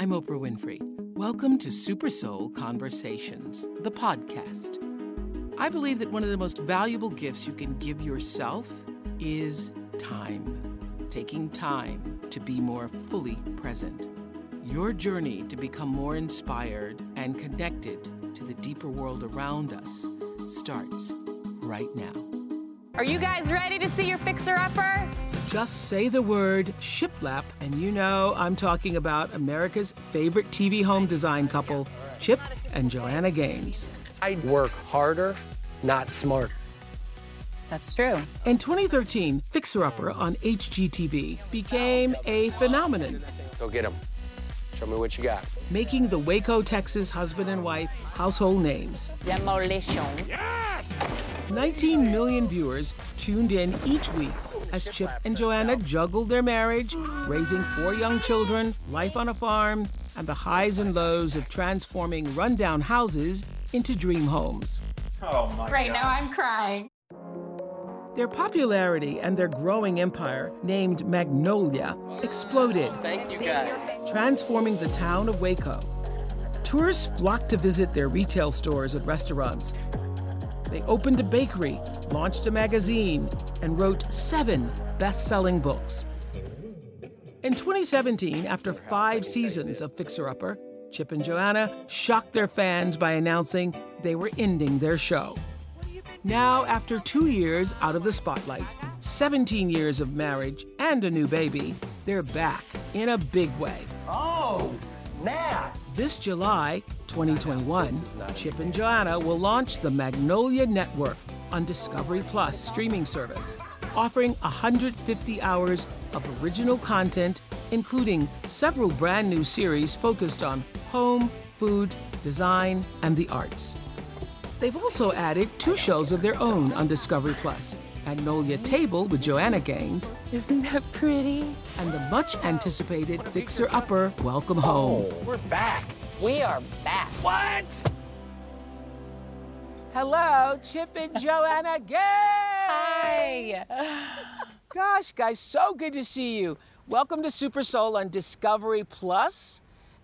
I'm Oprah Winfrey. Welcome to Super Soul Conversations, the podcast. I believe that one of the most valuable gifts you can give yourself is time. Taking time to be more fully present. Your journey to become more inspired and connected to the deeper world around us starts right now. Are you guys ready to see your fixer upper? Just say the word shiplap, and you know I'm talking about America's favorite TV home design couple, Chip and Joanna Gaines. I work harder, not smarter. That's true. In 2013, Fixer Upper on HGTV became a phenomenon, Go get them. Show me what you got. making the Waco, Texas husband and wife household names. Demolition. Yes! 19 million viewers tuned in each week as Chip and Joanna juggled their marriage, raising four young children, life on a farm, and the highs and lows of transforming rundown houses into dream homes. Oh my Right now I'm crying. Their popularity and their growing empire, named Magnolia, exploded, Thank you guys. transforming the town of Waco. Tourists flocked to visit their retail stores and restaurants. They opened a bakery, launched a magazine, and wrote seven best selling books. In 2017, after five seasons of Fixer Upper, Chip and Joanna shocked their fans by announcing they were ending their show. Now, after two years out of the spotlight, 17 years of marriage, and a new baby, they're back in a big way. Oh, snap. This July 2021, Chip and Joanna will launch the Magnolia Network on Discovery Plus streaming service, offering 150 hours of original content, including several brand new series focused on home, food, design, and the arts. They've also added two shows of their own on Discovery Plus Magnolia Table with Joanna Gaines Isn't that pretty? and the much anticipated Fixer Upper Welcome oh, Home. We're back. We are back. What? Hello, Chip and Joanna Gaines. Hi. Gosh, guys, so good to see you. Welcome to Super Soul on Discovery Plus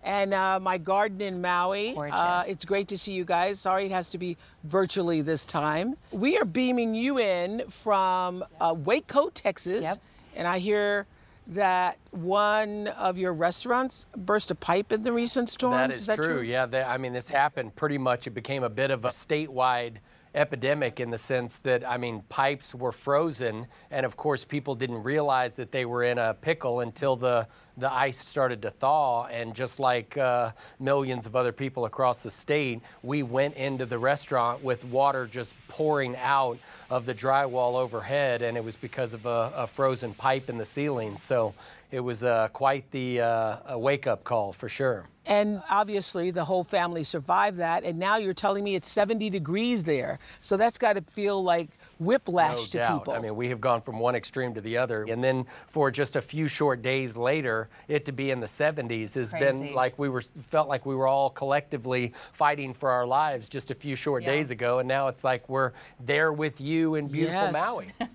and uh, my garden in Maui. Uh, it's great to see you guys. Sorry it has to be virtually this time. We are beaming you in from uh, Waco, Texas. Yep. And I hear that one of your restaurants burst a pipe in the recent storms. That is, that true. Yeah, they, I mean, this happened pretty much. It became a bit of a statewide epidemic in the sense that, I mean, pipes were frozen, and of course, people didn't realize that they were in a pickle until the the ice started to thaw. And just like uh, millions of other people across the state, we went into the restaurant with water just pouring out of the drywall overhead, and it was because of a, a frozen pipe in the ceiling. So it was uh, quite the uh, wake up call for sure. And obviously, the whole family survived that. And now you're telling me it's 70 degrees there. So that's got to feel like whiplash No to doubt. people. I mean, we have gone from one extreme to the other. And then for just a few short days later, it to be in the 70s has been like we were felt like we were all collectively fighting for our lives just a few short Yeah. days ago. And now it's like we're there with you in beautiful Yes. Maui.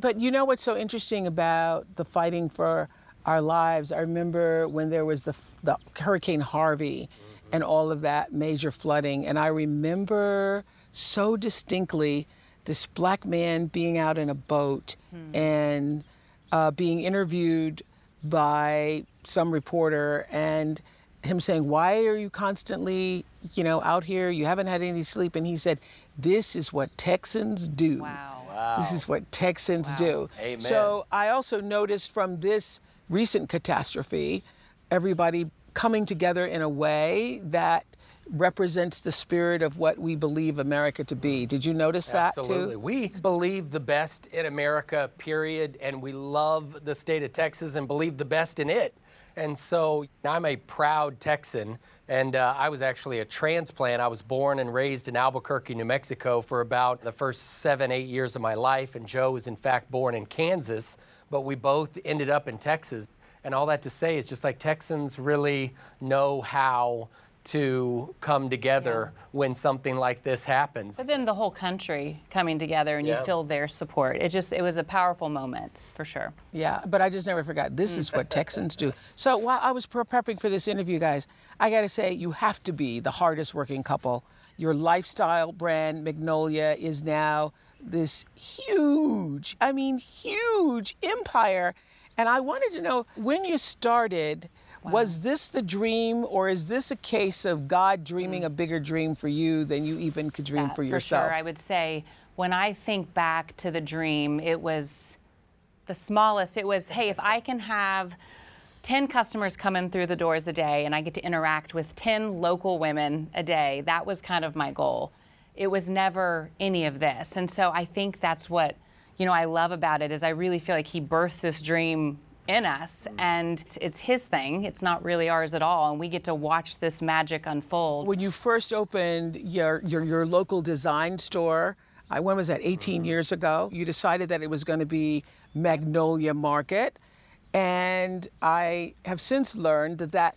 But you know what's so interesting about the fighting for our lives? I remember when there was the, the Hurricane Harvey and all of that major flooding. And I remember so distinctly this black man being out in a boat and uh, being interviewed by some reporter and him saying, Why are you constantly, you know, out here? You haven't had any sleep. And he said, This is what Texans do. Wow. This is what Texans do. Amen. So I also noticed from this recent catastrophe, everybody coming together in a way that represents the spirit of what we believe America to be. Did you notice that Absolutely. too? We believe the best in America, period, and we love the state of Texas and believe the best in it. And so I'm a proud Texan, and uh, I was actually a transplant. I was born and raised in Albuquerque, New Mexico for about the first seven, eight years of my life, and Joe was in fact born in Kansas, but we both ended up in Texas. And all that to say is just like Texans really know how to come together when something like this happens. But then the whole country coming together and Yeah. you feel their support. It just, it was a powerful moment for sure. Yeah, but I just never forgot. This is what Texans do. So while I was pre- prepping for this interview, guys, I got to say, you have to be the hardest working couple. Your lifestyle brand, Magnolia, is now this huge, I mean, huge empire. And I wanted to know when you started, was this the dream or is this a case of God dreaming mm. a bigger dream for you than you even could dream that, for yourself? For sure. I would say when I think back to the dream, it was the smallest. It was, hey, if I can have 10 customers come in through the doors a day and I get to interact with 10 local women a day, that was kind of my goal. It was never any of this. And so I think that's what, you know, I love about it is I really feel like he birthed this dream in us mm. and it's- his thing. It's not really ours at all and we get to watch this magic unfold. when you first opened your, your, your local design store, I, when was that, 18 mm-hmm. years ago? You decided that it was going to be Magnolia Market. And I have since learned that that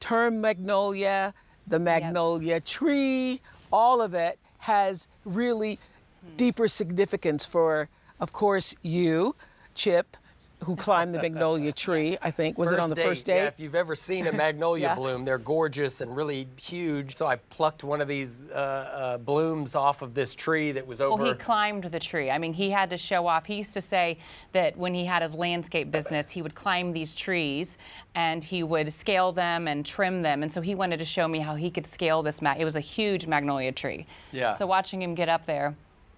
term Magnolia, the Magnolia tree, all of it has really hmm. deeper significance for, of course, you, Chip, who climbed the Magnolia tree, I think. Was it on the first date? Yeah, if you've ever seen a magnolia Yeah. bloom, they're gorgeous and really huge. So I plucked one of these uh, uh, blooms off of this tree that was over. Well, he climbed the tree. I mean, he had to show off. He used to say that when he had his landscape business, he would climb these trees and he would scale them and trim them. And so he wanted to show me how he could scale this. Ma- it was a huge magnolia tree. Yeah. So watching him get up there,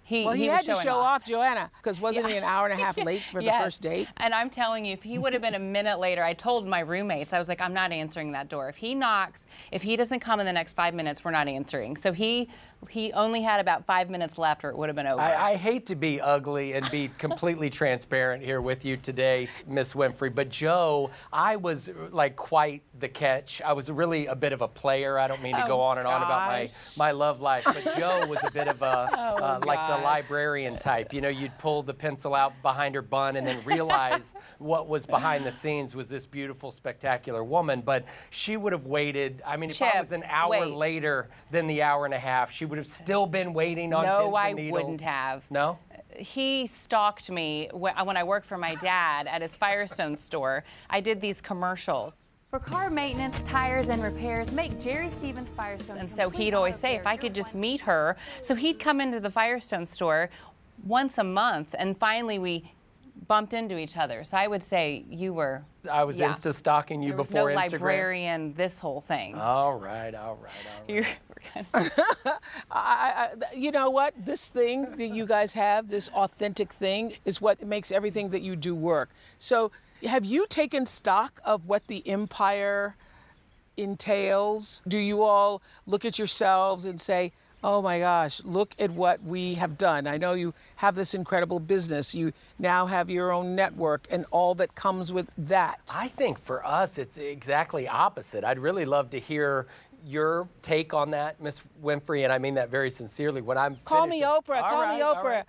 he, well, he, he had to show off, Joanna, because wasn't he an hour and a half late for the Yes. first date? And I'm telling you, if he would have been a minute later, I told my roommates, I was like, I'm not answering that door. If he knocks, if he doesn't come in the next five minutes, we're not answering. So he he only had about five minutes left, or it would have been over. I, I hate to be ugly and be completely transparent here with you today, Miss Winfrey, but Joe, I was like quite the catch. I was really a bit of a player. I don't mean to go Oh, on and on about my, my love life, but Joe was a bit of a uh, like the librarian type. You know, you'd pull the pencil out behind her bun and then realize what was behind the scenes was this beautiful, spectacular woman. But she would have waited. I mean, if I was an hour wait. later than the hour and a half, she would have still been waiting on No, pins I and needles. wouldn't have. No? he stalked me when I worked for my dad at his Firestone store. I did these commercials. For car maintenance, tires, and repairs, make Jerry Stevens Firestone. And so he'd always say, if I could just meet her. So he'd come into the Firestone store once a month, and finally we bumped into each other. So I would say you were. I was yeah. insta stalking you There was before no Instagram. librarian, this whole thing. All right, all right, all right. You're- I, I, you know what? This thing that you guys have, this authentic thing, is what makes everything that you do work. So, have you taken stock of what the empire entails? Do you all look at yourselves and say, oh my gosh, look at what we have done? I know you have this incredible business. You now have your own network and all that comes with that. I think for us, it's exactly opposite. I'd really love to hear your take on that, Miss Winfrey, and I mean that very sincerely. When I'm Call me Oprah. Call right, me Oprah. right.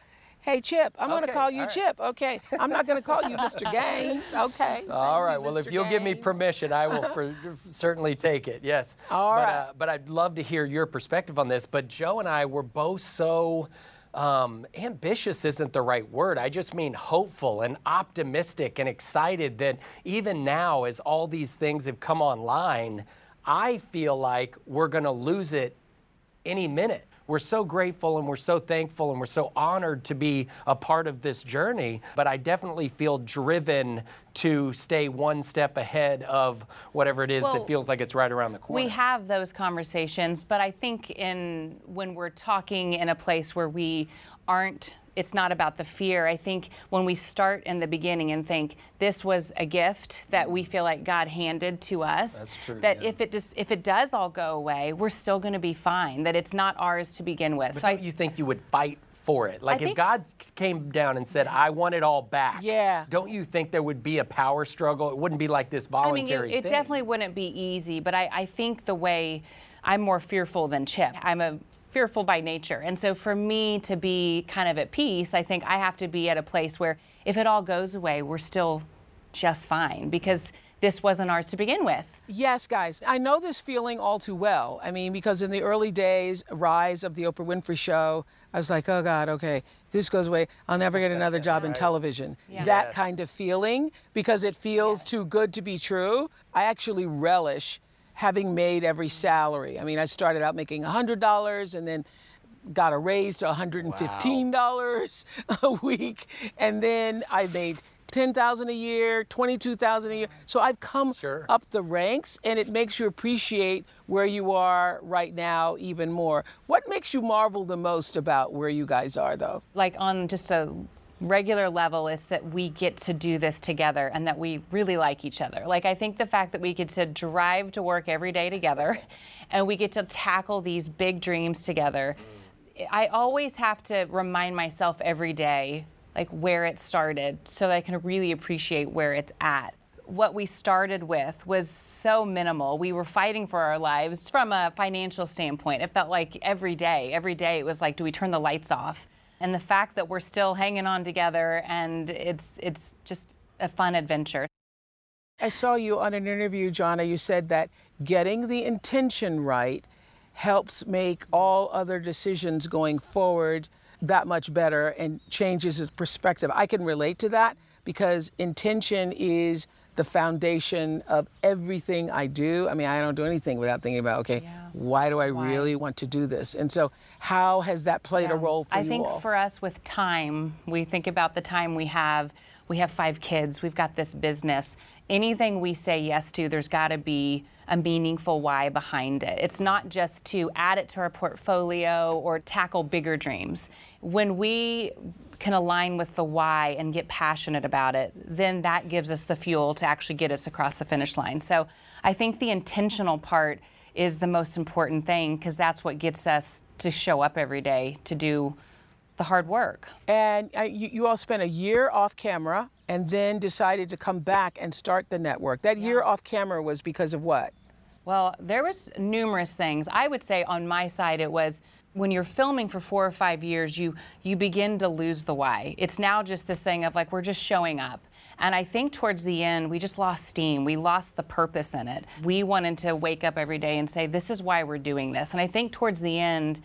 Hey Chip, I'm going to call you all right. Chip. Okay, I'm not going to call you Mr. Gaines. Okay. All Thank right. you, Well, if you'll give me permission, I will for, certainly take it. Yes. All but, right. Uh, but I'd love to hear your perspective on this. But Joe and I were both so. Um, ambitious isn't the right word. I just mean hopeful and optimistic and excited that even now, as all these things have come online, I feel like we're going to lose it any minute. We're so grateful and we're so thankful and we're so honored to be a part of this journey. But I definitely feel driven to stay one step ahead of whatever it is Well, that feels like it's right around the corner. We have those conversations, but I think in when we're talking in a place where we aren't it's not about the fear. I think when we start in the beginning and think this was a gift that we feel like God handed to us, That's true, that yeah. if it just if it does all go away, we're still going to be fine. That it's not ours to begin with. but so don't you think you would fight for it? Like if God came down and said, "I want it all back," Yeah. Don't you think there would be a power struggle? It wouldn't be like this I mean, voluntary it, it thing. definitely wouldn't be easy, but I, I think the way I'm more fearful than Chip. I'm a fearful by nature. And so for me to be kind of at peace, I think I have to be at a place where if it all goes away, we're still just fine because this wasn't ours to begin with. Yes, guys, I know this feeling all too well. I mean, because in the early days, rise of the Oprah Winfrey Show, I was like, oh God, okay, this goes away. I'll never get another job in television. Yeah. That Yes. kind of feeling, because it feels too good to be true. I actually relish having made every salary. I mean, I started out making $100 and then got a raise to $115 a week, and then I made 10,000 a year, 22,000 a year. So I've come Sure. up the ranks and it makes you appreciate where you are right now even more. What makes you marvel the most about where you guys are though? like on just a regular level is that we get to do this together and that we really like each other. Like I think the fact that we get to drive to work every day together and we get to tackle these big dreams together. I always have to remind myself every day like where it started so that I can really appreciate where it's at. What we started with was so minimal. We were fighting for our lives from a financial standpoint. It felt like every day, every day it was like, do we turn the lights off? And the fact that we're still hanging on together and it's it's just a fun adventure. I saw you on an interview, Joanna. You said that getting the intention right helps make all other decisions going forward that much better and changes perspective. I can relate to that because intention is the foundation of everything I do. I mean, I don't do anything without thinking about, okay, Yeah. why do I Why? really want to do this? And so, how has that played a role for I you think all? for us with time, we think about the time we have. We have five kids. We've got this business. Anything we say yes to, there's got to be a meaningful why behind it. It's not just to add it to our portfolio or tackle bigger dreams. When we can align with the why and get passionate about it, then that gives us the fuel to actually get us across the finish line. So I think the intentional part is the most important thing because that's what gets us to show up every day to do the hard work. And uh, you, you all spent a year off camera and then decided to come back and start the network. That year off camera was because of what? Well, there was numerous things. I would say on my side it was when you're filming for 4 or 5 years, you you begin to lose the why. It's now just this thing of like we're just showing up. And I think towards the end, we just lost steam. We lost the purpose in it. We wanted to wake up every day and say, this is why we're doing this. And I think towards the end,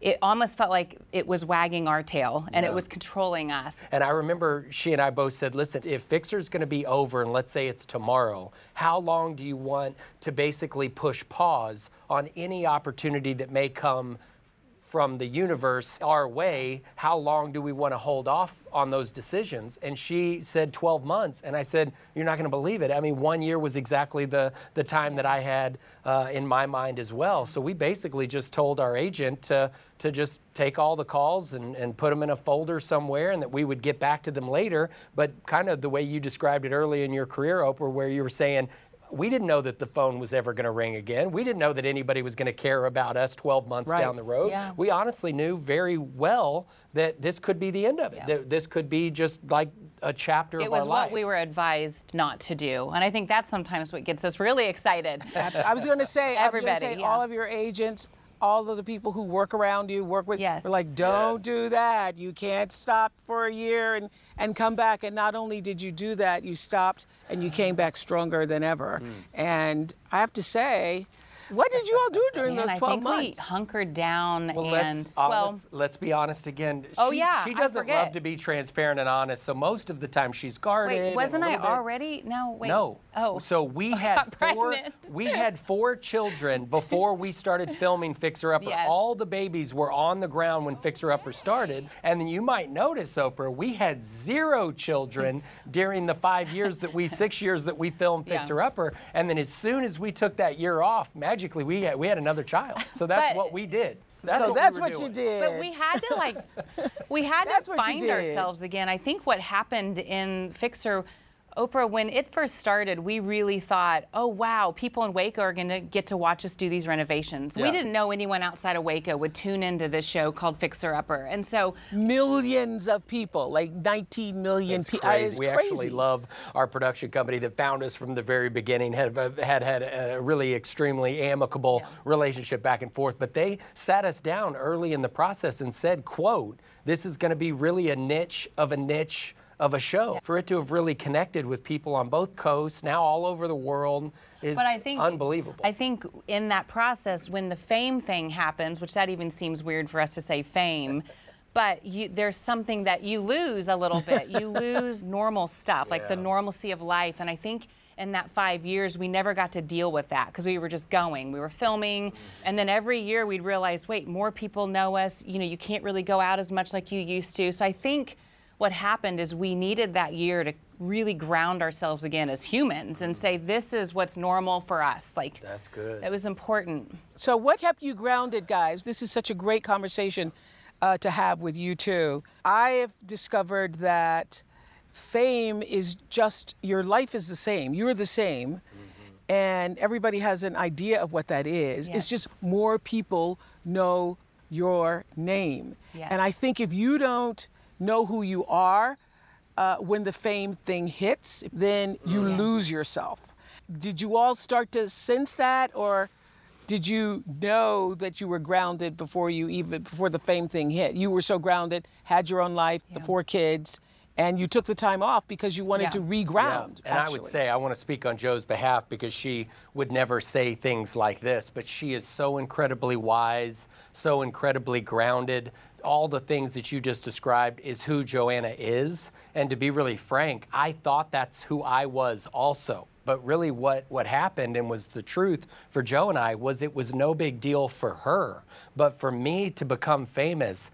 it almost felt like it was wagging our tail and it was controlling us. And I remember she and I both said, listen, if Fixer's going to be over and let's say it's tomorrow, how long do you want to basically push pause on any opportunity that may come from the universe our way? How long do we want to hold off on those decisions? And she said 12 months. And I said, you're not going to believe it. I mean, one year was exactly the, the time that I had uh, in my mind as well. So we basically just told our agent to, to just take all the calls and, and put them in a folder somewhere and that we would get back to them later. But kind of the way you described it early in your career, Oprah, where you were saying, we didn't know that the phone was ever going to ring again. We didn't know that anybody was going to care about us 12 months Right. down the road. Yeah. We honestly knew very well that this could be the end of it. Yeah. That this could be just like a chapter It of was our what life. we were advised not to do. And I think that's sometimes what gets us really excited. I was going to say, I was gonna Everybody, say yeah. all of your agents, all of the people who work around you, work with, Yes. were like, don't Yes. do that. You can't stop for a year and, and come back. And not only did you do that, you stopped and you came back stronger than ever. Mm. And I have to say, what did you all do during Man, those I 12 think months? we hunkered down Well, and let's, well, honest, let's be honest again. Oh, she, yeah, she doesn't love to be transparent and honest, so most of the time she's guarded. wait, wasn't I bit- already? No, wait. No. Oh. So we I had got four. pregnant. We had four children before we started filming Fixer Upper. Yes. All the babies were on the ground when Fixer Upper started, and then you might notice, Oprah, we had zero children during the five years that we six years that we filmed Yeah. Fixer Upper, and then as soon as we took that year off, magically we had we had another child. So that's But- what we did. That's so what that's were what doing. you did. But we had to like, we had to find ourselves again. I think what happened in Fixer, Oprah, when it first started, we really thought, oh wow, people in Waco are going to get to watch us do these renovations. We didn't know anyone outside of Waco would tune into this show called Fixer Upper, and so Millions of people, like 19 million It's people. Uh, crazy. we actually love our production company that found us from the very beginning. Had uh, had had a really extremely amicable relationship back and forth. But they sat us down early in the process and said, "quote This is going to be really a niche of a niche." Of a show. For it to have really connected with people on both coasts, now all over the world, is But I think unbelievable. I think in that process, when the fame thing happens, which that even seems weird for us to say fame, but you, there's something that you lose a little bit. You lose normal stuff, like the normalcy of life. And I think in that five years, we never got to deal with that because we were just going. We were filming, mm. and then every year we'd realize, wait, more people know us. You know, you can't really go out as much like you used to. So I think what happened is we needed that year to really ground ourselves again as humans and say this is what's normal for us like That's good. it was important So, what kept you grounded, guys? This is such a great conversation uh, to have with you two. I have discovered that fame is just your life is the same. You're the same, and everybody has an idea of what that is. Yes. It's just more people know your name. Yes. And I think if you don't know who you are uh, when the fame thing hits, then you lose yourself. Did you all start to sense that, or did you know that you were grounded before you even before the fame thing hit? You were so grounded, had your own life, the four kids, and you took the time off because you wanted Yeah. to reground. And I would say, I want to speak on Joe's behalf because she would never say things like this, but she is so incredibly wise, so incredibly grounded. All the things that you just described is who Joanna is. And to be really frank, I thought that's who I was also. But really, what, what happened and was the truth for Joe and I was it was no big deal for her. But for me to become famous,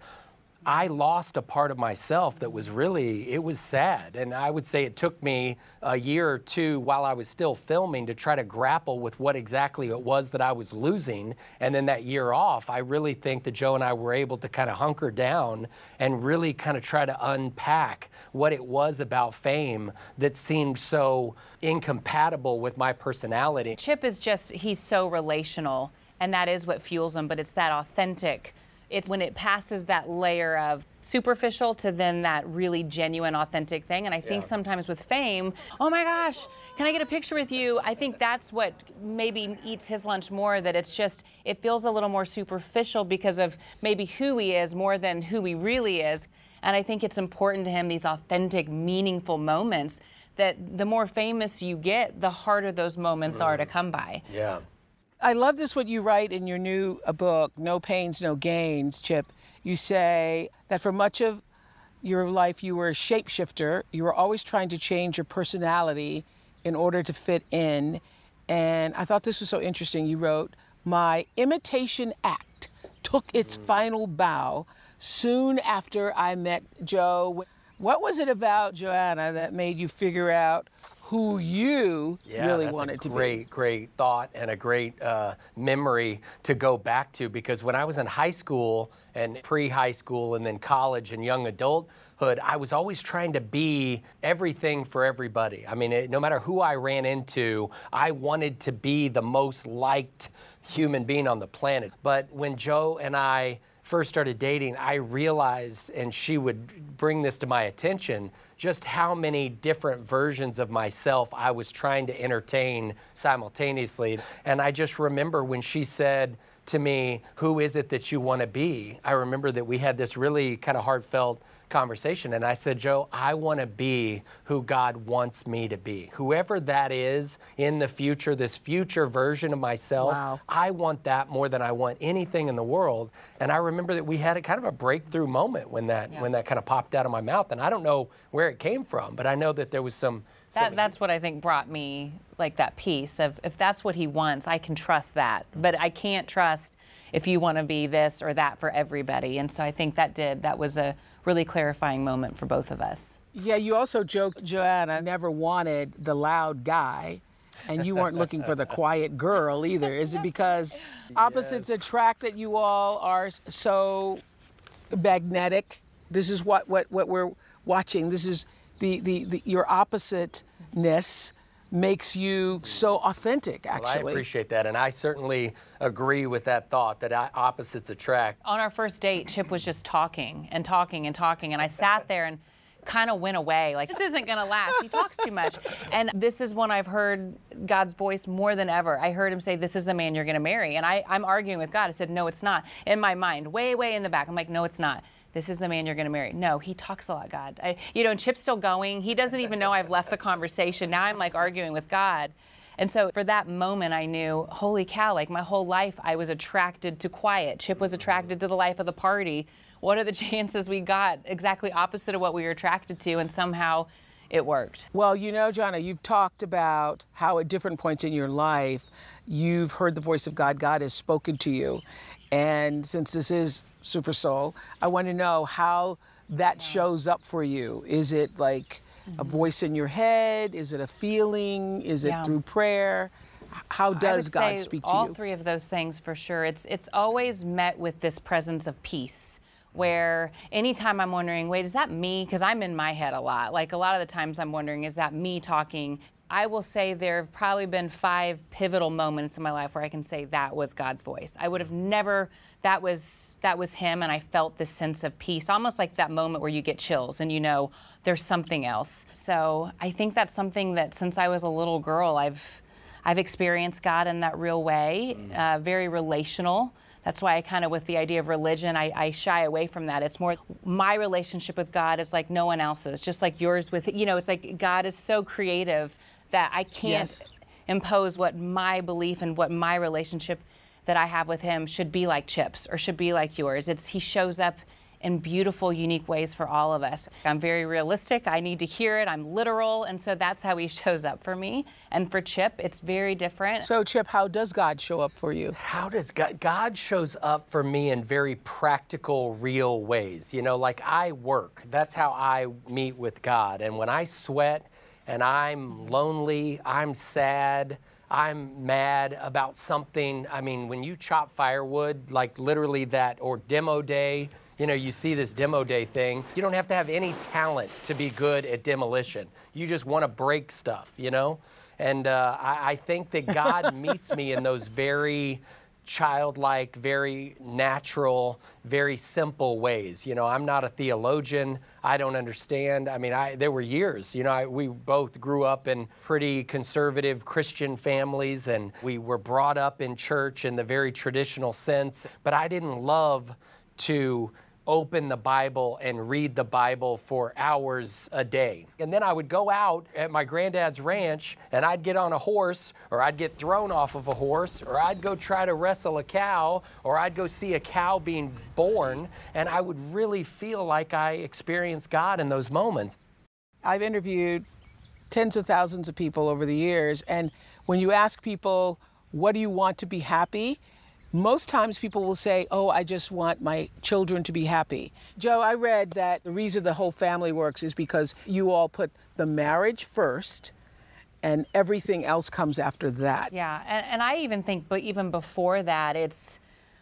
I lost a part of myself that was really, it was sad. And I would say it took me a year or two while I was still filming to try to grapple with what exactly it was that I was losing. And then that year off, I really think that Joe and I were able to kind of hunker down and really kind of try to unpack what it was about fame that seemed so incompatible with my personality. chip is just he's so relational and that is what fuels him but it's that authentic it's when it passes that layer of superficial to then that really genuine authentic thing. And i think Yeah. sometimes with fame oh my gosh can i get a picture with you? I think that's what maybe eats his lunch more that it's just it feels a little more superficial because of maybe who he is more than who he really is. And i think it's important to him these authentic meaningful moments that the more famous you get the harder those moments are to come by. Yeah. I love this what you write in your new uh, book, No Pains, No Gains, Chip. You say that for much of your life you were a shapeshifter. You were always trying to change your personality in order to fit in. And I thought this was so interesting. You wrote, My imitation act took its final bow soon after I met Joe. What was it about Joanna that made you figure out who you Yeah, really wanted to be? great, great thought and a great uh, memory to go back to because when I was in high school and pre-high school and then college and young adulthood, I was always trying to be everything for everybody. I mean, it, no matter who I ran into, I wanted to be the most liked human being on the planet. But when Joe and I first started dating, I realized, and she would bring this to my attention, just how many different versions of myself I was trying to entertain simultaneously. And I just remember when she said to me, Who is it that you want to be? I remember that we had this really kind of heartfelt conversation. And I said, Joe, I want to be who God wants me to be. Whoever that is in the future, this future version of myself, Wow. I want that more than I want anything in the world. And I remember that we had a kind of a breakthrough moment when that when that kind of popped out of my mouth. And I don't know where it came from, but I know that there was some. That, some that's what I think brought me like that piece of if that's what he wants, I can trust that. But I can't trust if you want to be this or that for everybody. And so I think that did. That was a really clarifying moment for both of us. Yeah, you also joked, Joanna I never wanted the loud guy, and you weren't looking for the quiet girl either. Is it because opposites attract that you all are so magnetic? This is what, what, what we're watching. This is the, the, the your oppositeness makes you so authentic, Well, I appreciate that, and I certainly agree with that thought that opposites attract. On our first date, Chip was just talking and talking and talking, and I sat there and kind of went away. Like, this isn't going to last. He talks too much. And this is when I've heard God's voice more than ever. I heard him say, This is the man you're going to marry. And I, I'm arguing with God. I said, No, it's not. In my mind, way, way in the back, I'm like, No, it's not. This is the man you're going to marry. No, he talks a lot, God. I, you know, and Chip's still going. He doesn't even know I've left the conversation. Now I'm like arguing with God. And so for that moment, I knew, holy cow, like my whole life, I was attracted to quiet. Chip was attracted to the life of the party. What are the chances we got exactly opposite of what we were attracted to? And somehow it worked. Well, you know, Joanna, you've talked about how at different points in your life, you've heard the voice of God. God has spoken to you. And since this is Super Soul, I want to know how that shows up for you. Is it like mm-hmm. a voice in your head? Is it a feeling? Is it yeah. through prayer? How does God speak to all you? All three of those things for sure. It's it's always met with this presence of peace where anytime I'm wondering, wait, is that me? Because I'm in my head a lot. Like a lot of the times I'm wondering, is that me talking? I will say there have probably been five pivotal moments in my life where I can say that was God's voice. I would have never that was that was him and I felt this sense of peace, almost like that moment where you get chills and you know there's something else. So I think that's something that since I was a little girl I've I've experienced God in that real way, mm. uh, very relational. That's why I kind of, with the idea of religion, I, I, shy away from that. It's more my relationship with God is like no one else's, just like yours with, you know, it's like God is so creative that I can't yes. impose what my belief and what my relationship that I have with Him should be like Chips or should be like yours. It's He shows up in beautiful, unique ways for all of us. I'm very realistic. I need to hear it. I'm literal. And so that's how he shows up for me. And for Chip, it's very different. So, Chip, how does God show up for you? How does God? God shows up for me in very practical, real ways. You know, like I work, that's how I meet with God. And when I sweat and I'm lonely, I'm sad, I'm mad about something. I mean, when you chop firewood, like literally that, or demo day, you know, you see this demo day thing. You don't have to have any talent to be good at demolition. You just want to break stuff, you know? And uh, I, I think that God meets me in those very childlike, very natural, very simple ways. You know, I'm not a theologian. I don't understand. I mean, I, there were years, you know, I, we both grew up in pretty conservative Christian families and we were brought up in church in the very traditional sense, but I didn't love to open the Bible and read the Bible for hours a day. And then I would go out at my granddad's ranch and I'd get on a horse or I'd get thrown off of a horse or I'd go try to wrestle a cow or I'd go see a cow being born and I would really feel like I experienced God in those moments. I've interviewed tens of thousands of people over the years and when you ask people, what do you want to be happy? Most times people will say, Oh, I just want my children to be happy. Joe, I read that the reason the whole family works is because you all put the marriage first and everything else comes after that. Yeah, and, and I even think, but even before that, it's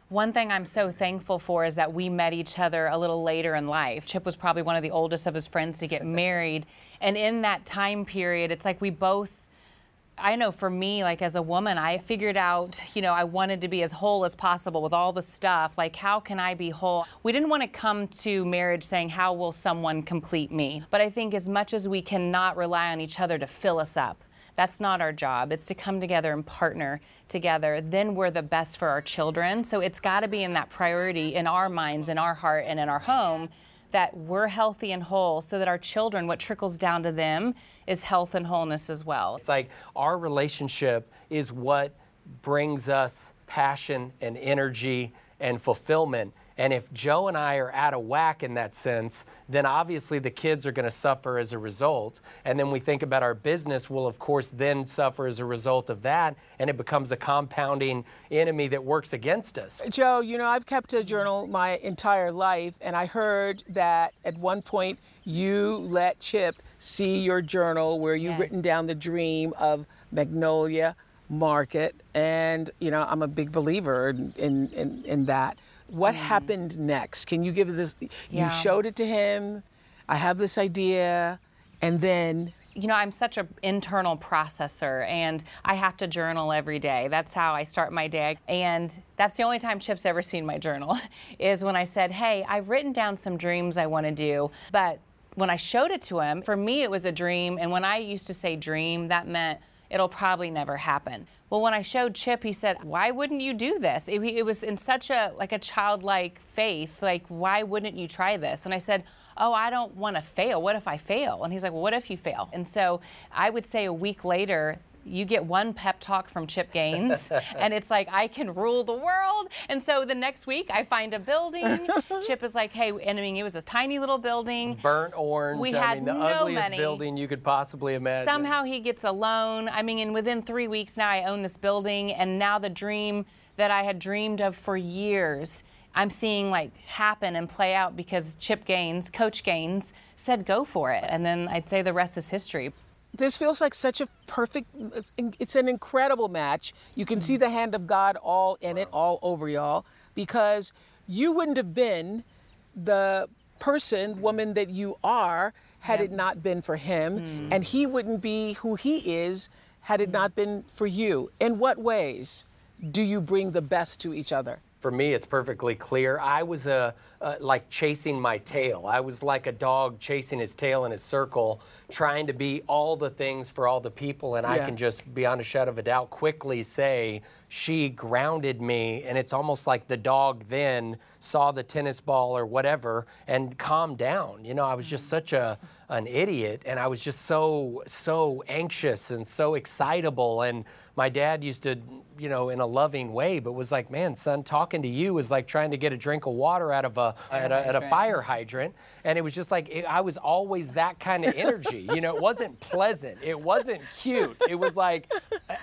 one thing I'm so thankful for is that we met each other a little later in life. Chip was probably one of the oldest of his friends to get married. And in that time period, it's like we both I know for me, like as a woman, I figured out, you know, I wanted to be as whole as possible with all the stuff. Like, how can I be whole? We didn't want to come to marriage saying, how will someone complete me? But I think as much as we cannot rely on each other to fill us up, that's not our job. It's to come together and partner together. Then we're the best for our children. So it's got to be in that priority in our minds, in our heart, and in our home that we're healthy and whole so that our children, what trickles down to them, is health and wholeness as well. It's like our relationship is what brings us passion and energy and fulfillment. And if Joe and I are out of whack in that sense, then obviously the kids are going to suffer as a result. And then we think about our business will, of course, then suffer as a result of that. And it becomes a compounding enemy that works against us. Uh, Joe, you know, I've kept a journal my entire life. And I heard that at one point you let Chip see your journal where you've yes. written down the dream of Magnolia Market. And, you know, I'm a big believer in, in, in, in that. What mm. happened next? Can you give this? Yeah. You showed it to him. I have this idea, and then you know, I'm such an internal processor and I have to journal every day. That's how I start my day. And that's the only time Chip's ever seen my journal is when I said, Hey, I've written down some dreams I want to do. But when I showed it to him, for me, it was a dream. And when I used to say dream, that meant it'll probably never happen. Well, when I showed Chip, he said, "Why wouldn't you do this?" It, it was in such a like a childlike faith, like, "Why wouldn't you try this?" And I said, "Oh, I don't want to fail. What if I fail?" And he's like, well, "What if you fail?" And so I would say a week later, you get one pep talk from Chip Gaines, and it's like, I can rule the world. And so the next week, I find a building. Chip is like, hey, and I mean, it was a tiny little building. Burnt orange. We I had mean, the no ugliest money. building you could possibly imagine. Somehow he gets a loan. I mean, and within three weeks now, I own this building, and now the dream that I had dreamed of for years. I'm seeing like happen and play out because Chip Gaines, Coach Gaines, said go for it. And then I'd say the rest is history. This feels like such a perfect, it's, it's an incredible match. You can see the hand of God all in it, all over y'all, because you wouldn't have been the person, woman that you are had it not been for him, mm. and he wouldn't be who he is had it not been for you. In what ways do you bring the best to each other? For me, it's perfectly clear. I was a, uh, like chasing my tail. I was like a dog chasing his tail in a circle, trying to be all the things for all the people. And I can just, beyond a shadow of a doubt, quickly say she grounded me. And it's almost like the dog then saw the tennis ball or whatever and calmed down. You know, I was just such a an idiot, and I was just so so anxious and so excitable. And my dad used to, you know, in a loving way, but was like, "Man, son, talking to you is like trying to get a drink of water out of a at a, at a fire hydrant." And it was just like it, I was always that kind of energy. you know, it wasn't pleasant, it wasn't cute, it was like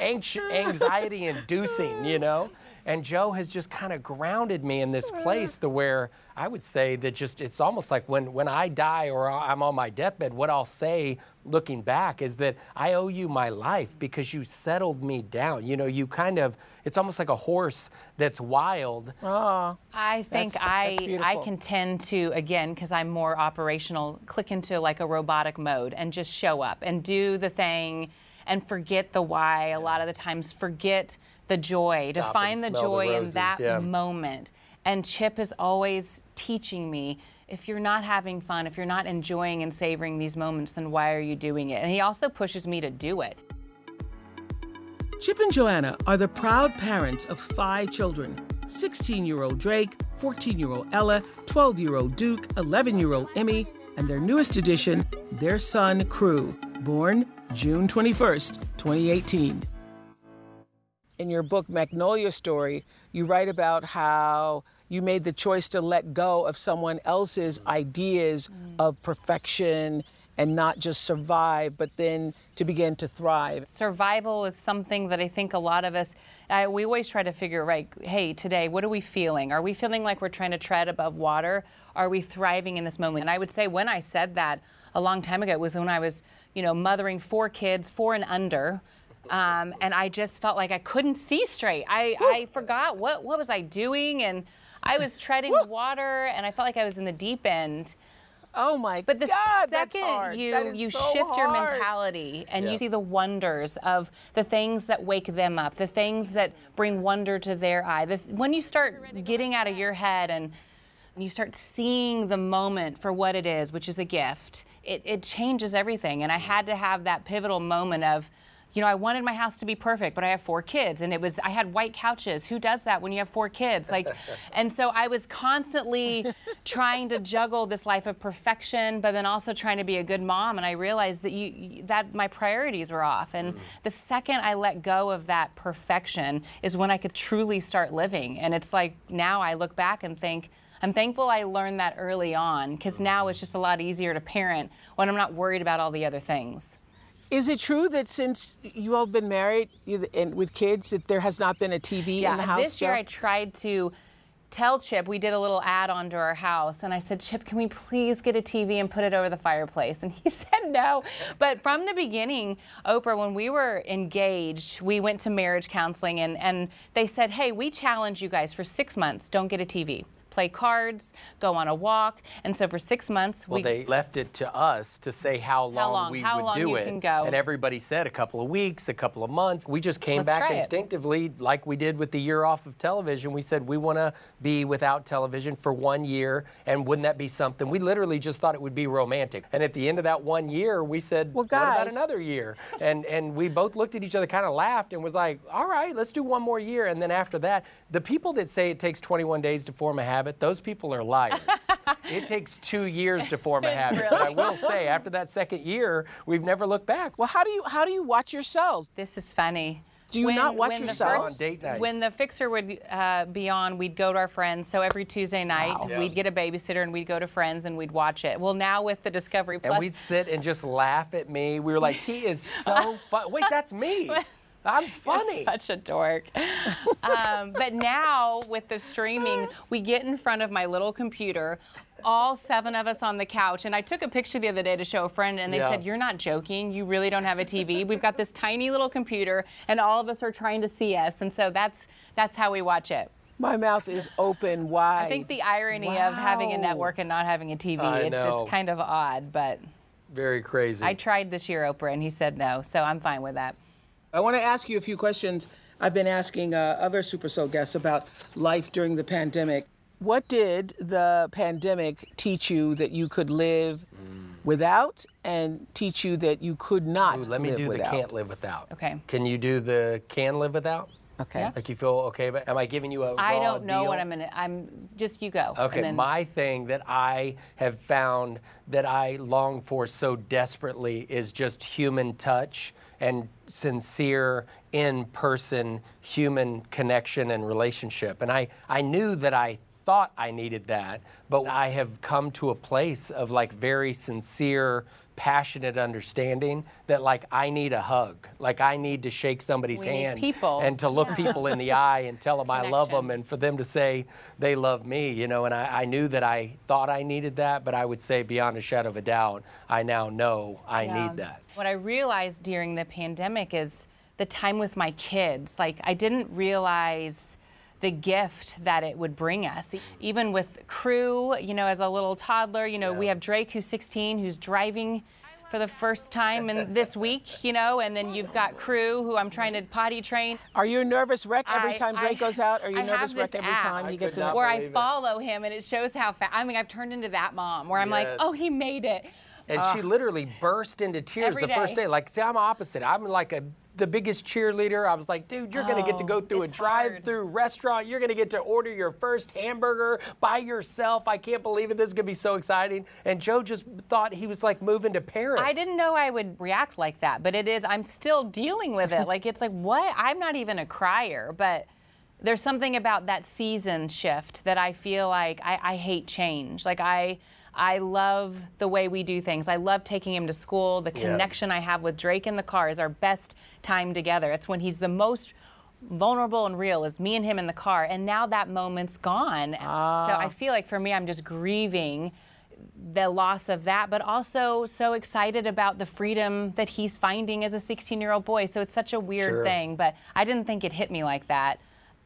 anx- anxiety inducing. You know. And Joe has just kind of grounded me in this place to where I would say that just it's almost like when, when I die or I'm on my deathbed, what I'll say looking back is that I owe you my life because you settled me down. You know, you kind of, it's almost like a horse that's wild. I think That's- I that's I beautiful. can tend to again because I'm more operational, click into like a robotic mode and just show up and do the thing and forget the why. A lot of the times, forget the joy to Stop and find the smell the joy in that yeah. moment. And Chip is always teaching me. If you're not having fun, if you're not enjoying and savoring these moments, then why are you doing it? And he also pushes me to do it. Chip and Joanna are the proud parents of five children 16 year old Drake, 14 year old Ella, 12 year old Duke, 11 year old Emmie, and their newest addition, their son, Crew, born June 21st, 2018. In your book, Magnolia Story, you write about how you made the choice to let go of someone else's mm. ideas mm. of perfection and not just survive, but then to begin to thrive. survival is something that I think a lot of us, I, we always try to figure, right, hey, today, what are we feeling? Are we feeling like we're trying to tread above water? Are we thriving in this moment? And I would say when I said that a long time ago, it was when I was, you know, mothering four kids, four and under. Um, and I just felt like I couldn't see straight. I, I forgot what, what was I doing? And I was treading water and I felt like I was in the deep end. Oh my God! But the God, that's second hard. you you so shift your mentality and Yeah. you see the wonders of the things that wake them up, the things that bring wonder to their eye. The, when you start getting out of your head and you start seeing the moment for what it is, which is a gift, it, it changes everything. And I had to have that pivotal moment of, you know, I wanted my house to be perfect, but I have four kids, and it was I had white couches. Who does that when you have four kids? Like, and so I was constantly trying to juggle this life of perfection, but then also trying to be a good mom. And I realized that you that my priorities were off. And mm. the second I let go of that perfection is when I could truly start living. And it's like now I look back and think. I'm thankful I learned that early on because now it's mm. just a lot easier to parent when I'm not worried about all the other things. Is it true that since you all have been married and with kids, that there has not been a TV Yeah, in the house? this year Joe? I tried to tell Chip, we did a little add on to our house, and I said, Chip, can we please get a TV and put it over the fireplace? And he said no. But from the beginning, Oprah, when we were engaged, we went to marriage counseling, and, and they said, hey, we challenge you guys for six months, don't get a TV. Play cards, go on a walk. And so for six months, well, we they left it to us to say how long, long? we How would long do you it. can go. And everybody said a couple of weeks, a couple of months. We just came Let's back try it. instinctively, like we did with the year off of television. We said we want to be without television for one year, and wouldn't that be something? We literally just thought it would be romantic. And at the end of that one year, we said, Well, "What about another year?" And and we both looked at each other, kind of laughed, and was like, "All right, let's do one more year." And then after that, the people that say it takes 21 days to form a habit, those people are liars. it takes two years to form a habit. But I will say, after that second year, we've never looked back. Well, how do you how do you watch yourselves? This is funny. Do you not watch the yourself? first- On date nights. When the fixer would uh, be on, we'd go to our friends. So every Tuesday night, Wow. Yeah. we'd get a babysitter and we'd go to friends and we'd watch it. Well, now with the Discovery Plus, And we'd sit and just laugh at me. We were like, he is so fun. Wait, that's me. I'm funny. Such a dork. um, but now with the streaming, we get in front of my little computer, all seven of us on the couch. And I took a picture the other day to show a friend, and they Yeah. said, You're not joking. You really don't have a TV. We've got this tiny little computer, and all of us are trying to see us. And so that's that's how we watch it. My mouth is open wide. I think the irony of having a network and not having a TV, it's, it's kind of odd, but Very crazy. I tried this year, Oprah, and he said no. So I'm fine with that. I want to ask you a few questions. I've been asking uh, other Super Soul guests about life during the pandemic. What did the pandemic teach you that you could live without, and teach you that you could not Ooh, let me live do without? the can't live without. Okay. Can you do the can live without? Okay. Yeah. Like you feel okay, but am I giving you a I raw don't know what? I'm gonna. I'm just you go. Okay, and then- my thing that I have found that I long for so desperately is just human touch and sincere in-person human connection and relationship. And I, I knew that I thought I needed that, but I have come to a place of like very sincere, passionate understanding that like I need a hug. Like I need to shake somebody's We hand people. and to look people in the eye and tell them I love them and for them to say they love me, you know, and I, I knew that I thought I needed that, but I would say beyond a shadow of a doubt, I now know I Yeah. need that. What I realized during the pandemic is the time with my kids. Like, I didn't realize the gift that it would bring us. Even with Crew, you know, as a little toddler, you know, we have Drake who's 16, who's driving for the first time in this week, you know, and then you've got Crew who I'm trying to potty train. Are you a nervous wreck every I- time Drake I- goes out? Are you I a nervous wreck every app. time I he gets could in? not where I believe it. follow him and it shows how fast. I mean, I've turned into that mom where I'm like, oh, he made it. And she literally burst into tears Every the first day. day. Like, see, I'm opposite. I'm like a the biggest cheerleader. I was like, dude, you're gonna get to Oh, go through a drive-through restaurant. You're gonna get to order your first hamburger by yourself. I can't believe it. This is gonna be so exciting. And Jo just thought he was like moving to Paris. I didn't know I would react like that, but it is. I'm still dealing with it. like it's like what? I'm not even a crier, but there's something about that season shift that I feel like I, I hate change. Like I. I love the way we do things. I love taking him to school. The Yeah. connection I have with Drake in the car is our best time together. It's when he's the most vulnerable and real is me and him in the car and now that moment's gone. So ah. I feel like for me I'm just grieving the loss of that, but also so excited about the freedom that he's finding as a 16 year old boy. So it's such a weird Sure. thing, but I didn't think it hit me like that.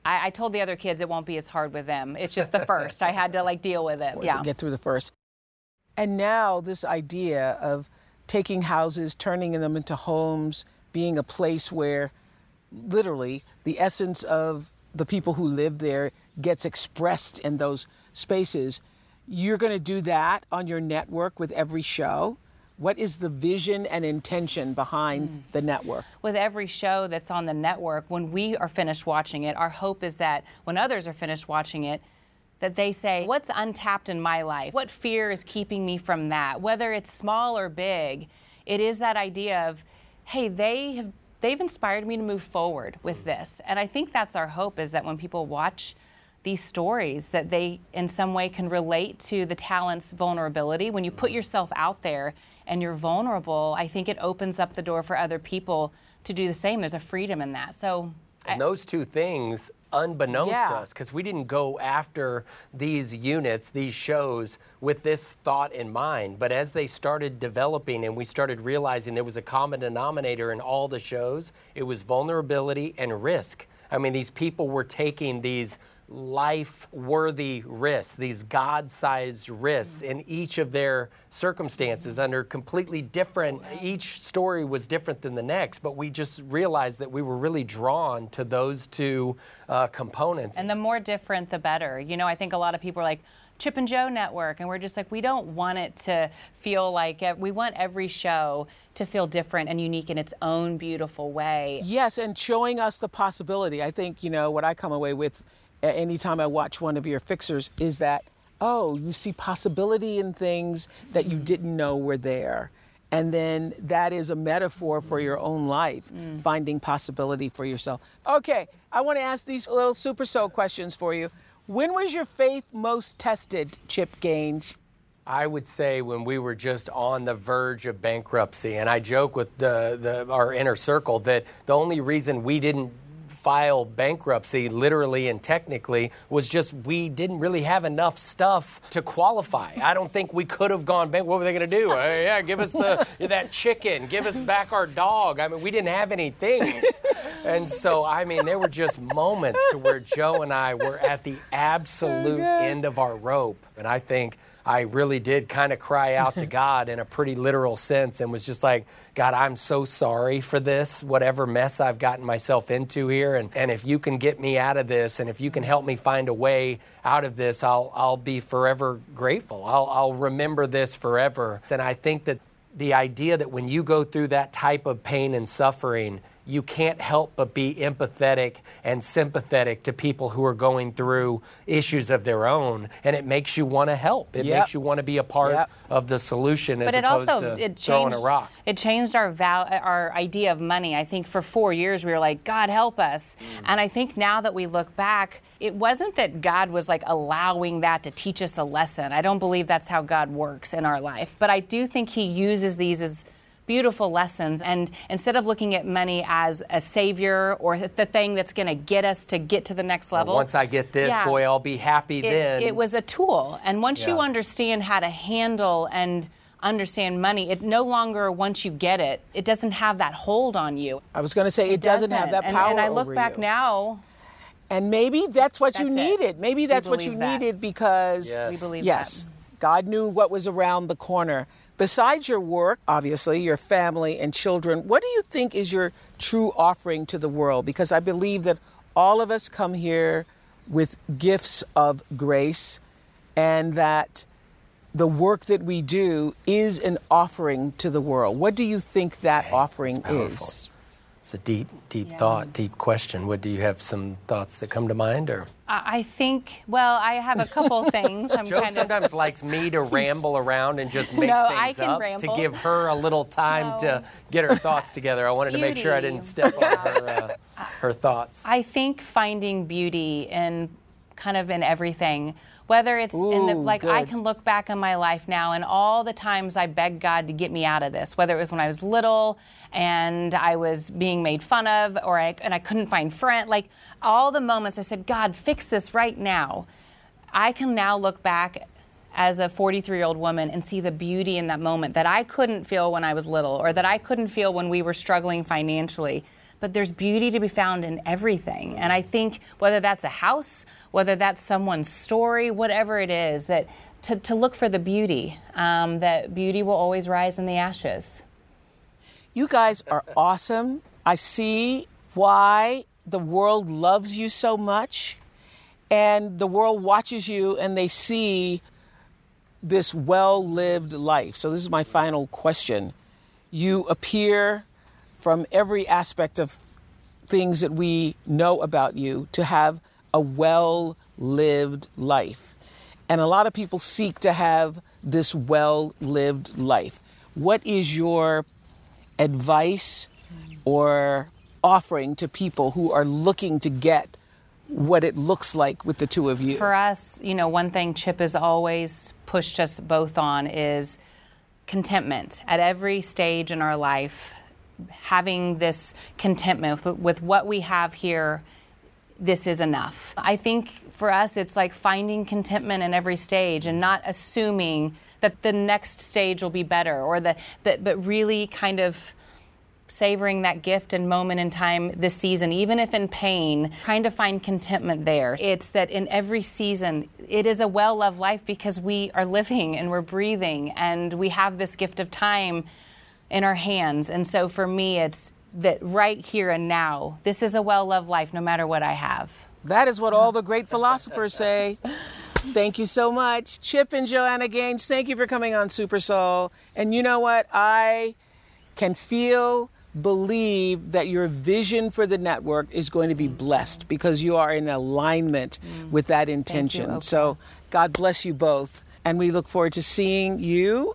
I, I told the other kids it won't be as hard with them. It's just the first. I had to like deal with it. to Yeah. get through the first. And now this idea of taking houses, turning them into homes, being a place where literally the essence of the people who live there gets expressed in those spaces. You're going to do that on your network with every show. What is the vision and intention behind hmm. the network? with every show that's on the network, when we are finished watching it, our hope is that when others are finished watching it, that they say, What's untapped in my life? What fear is keeping me from that? Whether it's small or big, it is that idea of, hey, they have they've inspired me to move forward with mm. this. And I think that's our hope is that when people watch these stories that they in some way can relate to the talent's vulnerability when you put mm-hmm. yourself out there and you're vulnerable i think it opens up the door for other people to do the same there's a freedom in that so And those two things, unbeknownst to us, because we didn't go after these units, these shows, with this thought in mind. But as they started developing and we started realizing there was a common denominator in all the shows, it was vulnerability and risk. I mean, these people were taking these life worthy risks, these God sized risks in each of their circumstances under completely different, each story was different than the next, but we just realized that we were really drawn to those two uh, components. And the more different, the better. You know, I think a lot of people are like, Chip and Jo Network, and we're just like, we don't want it to feel like, we want every show to feel different and unique in its own beautiful way. Yes, and showing us the possibility. I think, you know, what I come away with anytime I watch one of your fixers is that, oh, you see possibility in things that you didn't know were there. And then that is a metaphor for your own life, mm. finding possibility for yourself. Okay, I want to ask these little super soul questions for you. When was your faith most tested, Chip Gaines? I would say when we were just on the verge of bankruptcy, and I joke with the, the, our inner circle that the only reason we didn't file bankruptcy, literally and technically, was just we didn't really have enough stuff to qualify. I don't think we could have gone bank. What were they going to do? Uh, yeah, give us the that chicken, give us back our dog. I mean, we didn't have any things, and so I mean, there were just moments to where Jo and I were at the absolute end of our rope, and I think I really did kind of cry out to God in a pretty literal sense and was just like, God, I'm so sorry for this, whatever mess I've gotten myself into here. And, and if you can get me out of this and if you can help me find a way out of this, I'll, I'll be forever grateful. I'll, I'll remember this forever. And I think that the idea that when you go through that type of pain and suffering, you can't help but be empathetic and sympathetic to people who are going through issues of their own, and it makes you want to help. It yep. makes you want to be a part yep. of the solution as but it opposed also, to it throwing a rock. It changed our val- our idea of money. I think for four years we were like, God help us, mm. and I think now that we look back, it wasn't that God was like allowing that to teach us a lesson. I don't believe that's how God works in our life, but I do think He uses these as beautiful lessons. And instead of looking at money as a savior or the thing that's going to get us to get to the next level. Well, once I get this, yeah, boy, I'll be happy it, then. It was a tool. And once yeah. you understand how to handle and understand money, it no longer, once you get it, it doesn't have that hold on you. I was going to say, it, it doesn't, doesn't, have that power. And, and I look back you. now. And maybe that's what that's you needed. It. Maybe that's what you that. needed because yes. we believe yes, that. God knew what was around the corner. Besides your work, obviously, your family and children, what do you think is your true offering to the world? Because I believe that all of us come here with gifts of grace and that the work that we do is an offering to the world. What do you think that offering is? It's a deep, deep yeah. thought, deep question. What do you have some thoughts that come to mind, or? I think. Well, I have a couple things. I'm Jo kind sometimes of... likes me to ramble around and just make no, things up ramble. to give her a little time no. to get her thoughts together. I wanted beauty. to make sure I didn't step on her uh, her thoughts. I think finding beauty in kind of in everything whether it's Ooh, in the like good. I can look back on my life now and all the times I begged God to get me out of this, whether it was when I was little and I was being made fun of or I, and I couldn't find friends, like all the moments I said, God, fix this right now. I can now look back as a 43 year old woman and see the beauty in that moment that I couldn't feel when I was little or that I couldn't feel when we were struggling financially. But there's beauty to be found in everything. And I think whether that's a house, whether that's someone's story, whatever it is, that to, to look for the beauty, um, that beauty will always rise in the ashes. You guys are awesome. I see why the world loves you so much, and the world watches you and they see this well lived life. So, this is my final question. You appear from every aspect of things that we know about you to have a well lived life. And a lot of people seek to have this well lived life. What is your advice or offering to people who are looking to get what it looks like with the two of you? For us, you know, one thing Chip has always pushed us both on is contentment at every stage in our life. Having this contentment with, what we have here this is enough. I think for us, it's like finding contentment in every stage and not assuming that the next stage will be better or that, that but really kind of savoring that gift and moment in time this season, even if in pain, trying to find contentment there. It's that in every season, it is a well loved life because we are living and we're breathing and we have this gift of time in our hands. And so for me, it's that right here and now, this is a well loved life no matter what I have. That is what all the great philosophers say. Thank you so much. Chip and Joanna Gaines, thank you for coming on Super Soul. And you know what? I can feel, believe that your vision for the network is going to be blessed because you are in alignment mm. with that intention. You, so God bless you both. And we look forward to seeing you